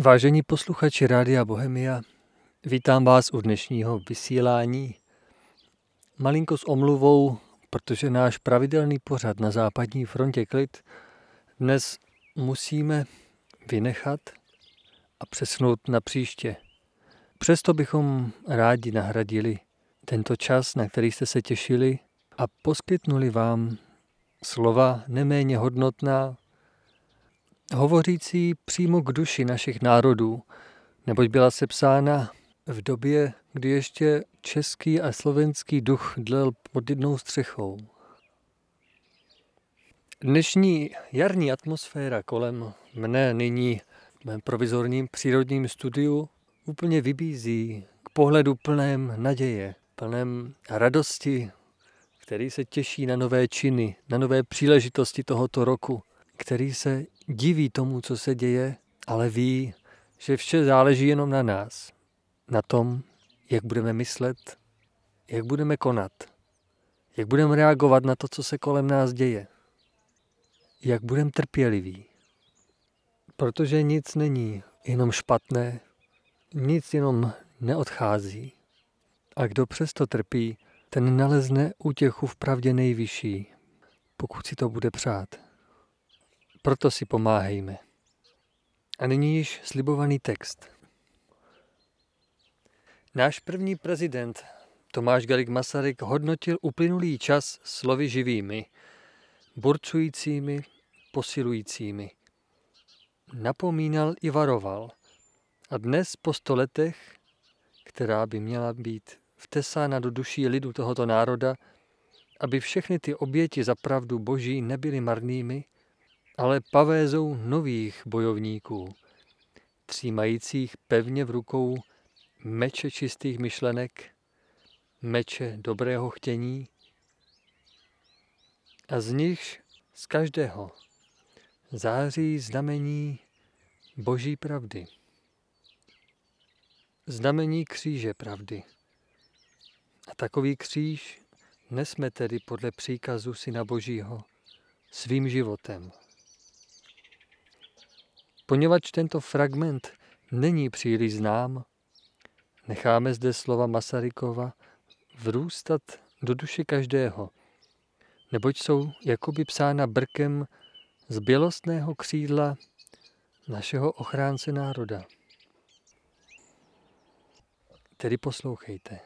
Vážení posluchači Rádia Bohemia, vítám vás u dnešního vysílání. Malinko s omluvou, protože náš pravidelný pořad na západní frontě klid dnes musíme vynechat a přesnout na příště. Přesto bychom rádi nahradili tento čas, na který jste se těšili a poskytnuli vám slova neméně hodnotná, hovořící přímo k duši našich národů, neboť byla sepsána v době, kdy ještě český a slovenský duch dlel pod jednou střechou. Dnešní jarní atmosféra kolem mne nyní v mém provizorním přírodním studiu úplně vybízí k pohledu plném naděje, plném radosti, který se těší na nové činy, na nové příležitosti tohoto roku, který se diví tomu, co se děje, ale ví, že vše záleží jenom na nás. Na tom, jak budeme myslet, jak budeme konat, jak budeme reagovat na to, co se kolem nás děje, jak budeme trpěliví. Protože nic není jenom špatné, nic jenom neodchází. A kdo přesto trpí, ten nalezne útěchu v pravdě nejvyšší, pokud si to bude přát. Proto si pomáhejme. A nyní již slibovaný text. Náš první prezident Tomáš Garik Masaryk hodnotil uplynulý čas slovy živými, burcujícími, posilujícími. Napomínal i varoval. A dnes po sto letech, která by měla být vtesána do duší lidu tohoto národa, aby všechny ty oběti za pravdu boží nebyly marnými, ale pavézou nových bojovníků, třímajících pevně v rukou meče čistých myšlenek, meče dobrého chtění a z nich z každého září znamení boží pravdy. Znamení kříže pravdy. A takový kříž nesme tedy podle příkazu Syna Božího svým životem. Poněvadž tento fragment není příliš znám, necháme zde slova Masarykova vrůstat do duše každého, neboť jsou jakoby psána brkem z bělostného křídla našeho ochránce národa. Tedy poslouchejte.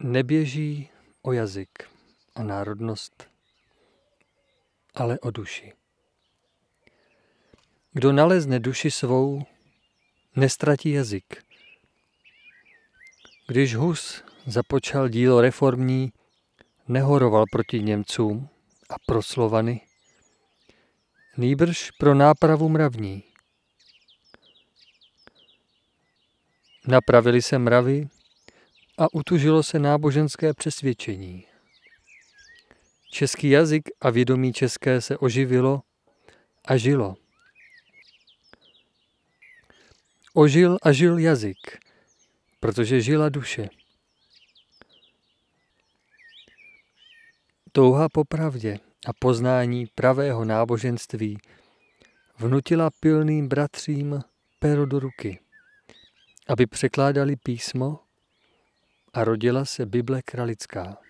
Neběží o jazyk a národnost, ale o duši. Kdo nalezne duši svou, nestratí jazyk. Když Hus započal dílo reformní, nehoroval proti Němcům a pro Slovany, nýbrž pro nápravu mravní. Napravili se mravy a utužilo se náboženské přesvědčení. Český jazyk a vědomí české se oživilo a žilo. Ožil a žil jazyk, protože žila duše. Touha po pravdě a poznání pravého náboženství vnutila pilným bratřím pero do ruky, aby překládali písmo a rodila se Bible kralická.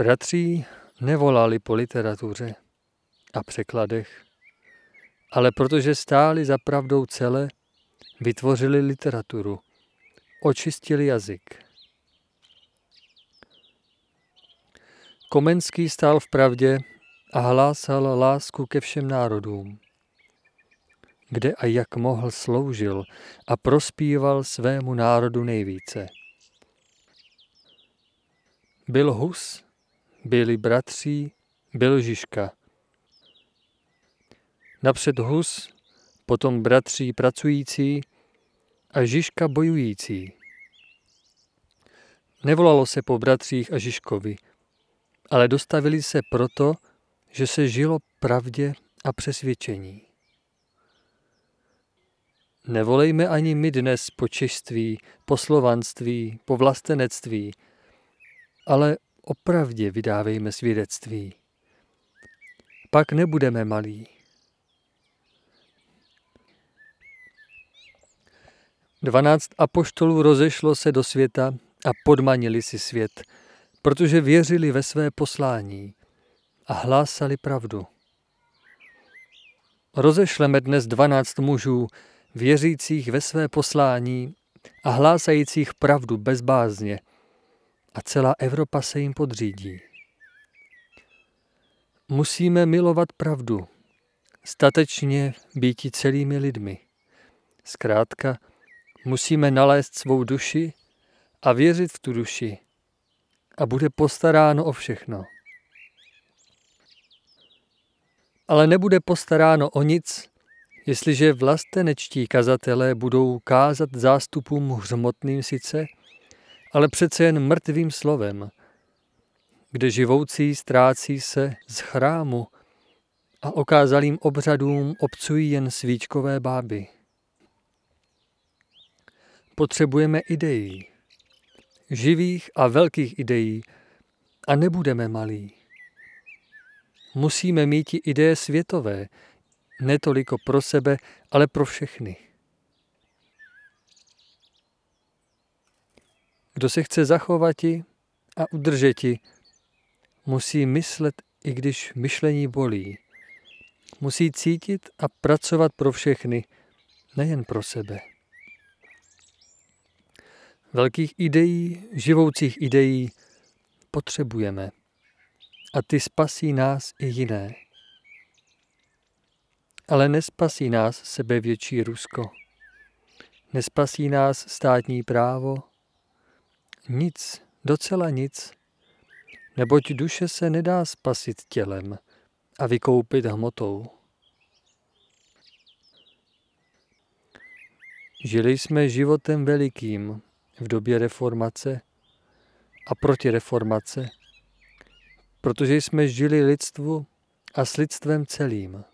Bratří nevolali po literatuře a překladech, ale protože stáli za pravdou celé, vytvořili literaturu, očistili jazyk. Komenský stál v pravdě a hlásal lásku ke všem národům. Kde a jak mohl sloužil a prospíval svému národu nejvíce. Byl Hus, byli bratří, byl. Napřed Hus, potom bratří pracující a Žižka bojující. Nevolalo se po bratřích a Žižkovi, ale dostavili se proto, že se žilo pravdě a přesvědčení. Nevolejme ani my dnes po češtví, po slovanství, po vlastenectví, ale opravdě vydávejme svědectví. Pak nebudeme malí. Dvanáct apoštolů rozešlo se do světa a podmanili si svět, protože věřili ve své poslání a hlásali pravdu. Rozešleme dnes dvanáct mužů, věřících ve své poslání a hlásajících pravdu bezbázně, a celá Evropa se jim podřídí. Musíme milovat pravdu, statečně býti celými lidmi. Zkrátka, musíme nalézt svou duši a věřit v tu duši a bude postaráno o všechno. Ale nebude postaráno o nic, jestliže vlastenečtí kazatelé budou kázat zástupům hřmotným sice, ale přece jen mrtvým slovem, kde živoucí ztrácí se z chrámu a okázalým obřadům obcují jen svíčkové báby. Potřebujeme ideí, živých a velkých ideí a nebudeme malí. Musíme mít i ideje světové, netoliko pro sebe, ale pro všechny. Kdo se chce zachovati a udržeti, musí myslet, i když myšlení bolí. Musí cítit a pracovat pro všechny, nejen pro sebe. Velkých ideí, živoucích ideí potřebujeme. A ty spasí nás i jiné. Ale nespasí nás sebevětší Rusko. Nespasí nás státní právo. Nic, docela nic. Neboť duše se nedá spasit tělem a vykoupit hmotou. Žili jsme životem velikým, v době reformace a proti reformace, protože jsme žili lidstvu a s lidstvem celým.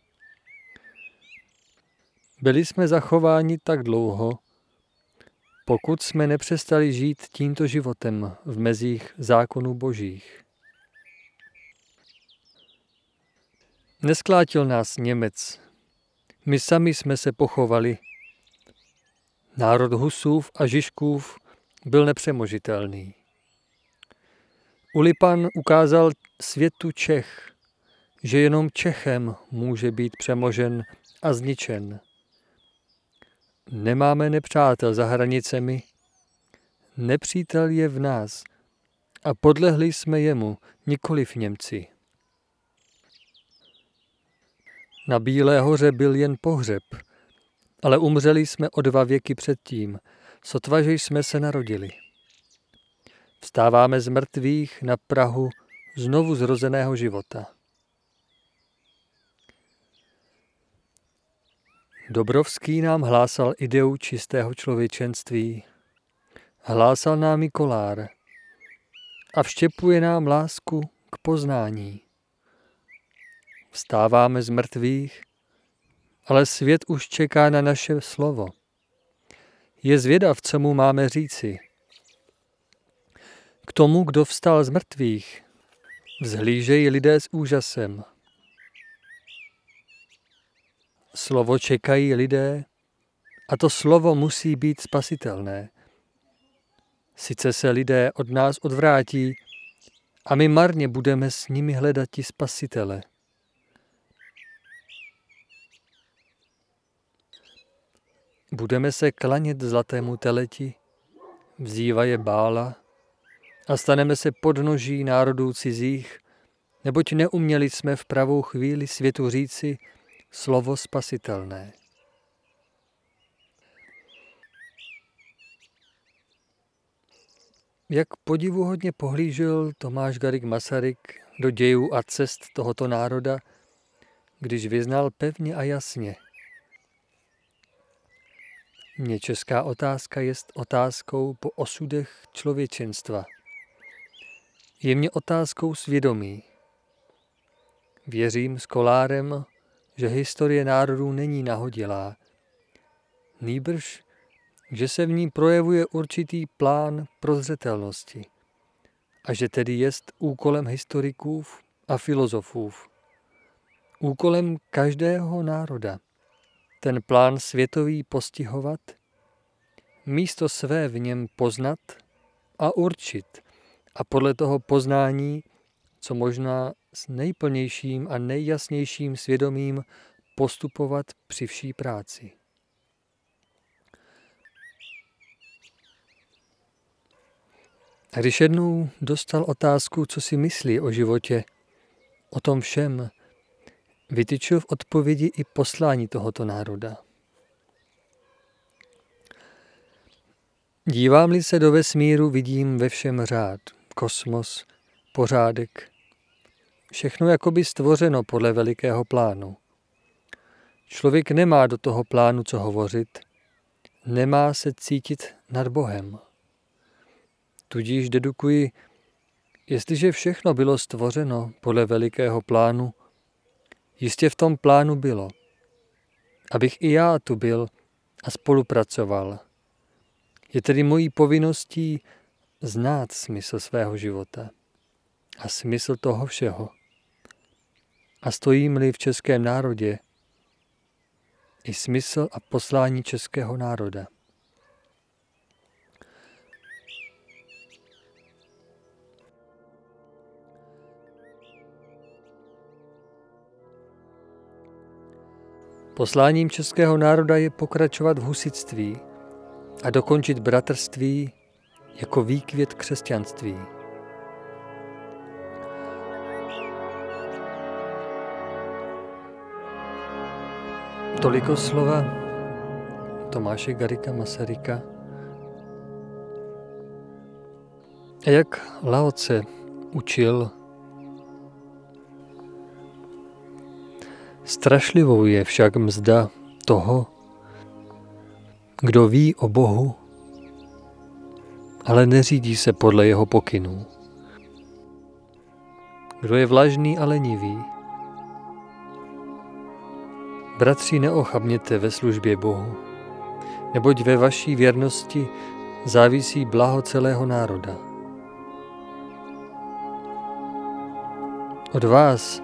Byli jsme zachováni tak dlouho, pokud jsme nepřestali žít tímto životem v mezích zákonů božích. Nesklátil nás Němec. My sami jsme se pochovali. Národ Husův a Žižkův byl nepřemožitelný. Ulipan ukázal světu Čech, že jenom Čechem může být přemožen a zničen. Nemáme nepřátel za hranicemi, nepřítel je v nás a podlehli jsme jemu, nikoli v Němci. Na Bílé hoře byl jen pohřeb, ale umřeli jsme o dva věky předtím – sotva, že jsme se narodili. Vstáváme z mrtvých na Prahu znovu zrozeného života. Dobrovský nám hlásal ideu čistého člověčenství. Hlásal nám i kolár a vštěpuje nám lásku k poznání. Vstáváme z mrtvých, ale svět už čeká na naše slovo je zvědav, co mu máme říci. K tomu, kdo vstal z mrtvých, vzhlížejí lidé s úžasem. Slovo čekají lidé a to slovo musí být spasitelné. Sice se lidé od nás odvrátí a my marně budeme s nimi hledat i spasitele. Budeme se klanět zlatému teleti, je bála a staneme se podnoží národů cizích, neboť neuměli jsme v pravou chvíli světu říci slovo spasitelné. Jak podivuhodně pohlížel Tomáš Garik Masaryk do dějů a cest tohoto národa, když vyznal pevně a jasně – mě česká otázka je otázkou po osudech člověčenstva. Je mě otázkou svědomí. Věřím s kolárem, že historie národů není nahodilá. Nýbrž, že se v ní projevuje určitý plán prozřetelnosti a že tedy jest úkolem historiků a filozofů, úkolem každého národa, ten plán světový postihovat, místo své v něm poznat a určit a podle toho poznání, co možná s nejplnějším a nejjasnějším svědomím postupovat při vší práci. A když jednou dostal otázku, co si myslí o životě, o tom všem, vytyčil v odpovědi i poslání tohoto národa. Dívám-li se do vesmíru, vidím ve všem řád, kosmos, pořádek, všechno jakoby stvořeno podle velikého plánu. Člověk nemá do toho plánu co hovořit, nemá se cítit nad Bohem. Tudíž dedukuji, jestliže všechno bylo stvořeno podle velikého plánu, jistě v tom plánu bylo, abych i já tu byl a spolupracoval. Je tedy mojí povinností znát smysl svého života a smysl toho všeho. A stojím-li v českém národě, i smysl a poslání českého národa. Posláním českého národa je pokračovat v husitství a dokončit bratrství jako výkvět křesťanství. Toliko slova Tomáše Garika Masaryka. Jak Laoce učil Strašlivou je však mzda toho, kdo ví o Bohu, ale neřídí se podle jeho pokynů. Kdo je vlažný a lenivý. Bratři, neochabněte ve službě Bohu, neboť ve vaší věrnosti závisí blaho celého národa. Od vás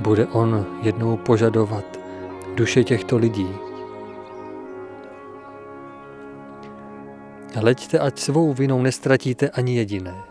bude on jednou požadovat duše těchto lidí. Leďte, ať svou vinou nestratíte ani jediné.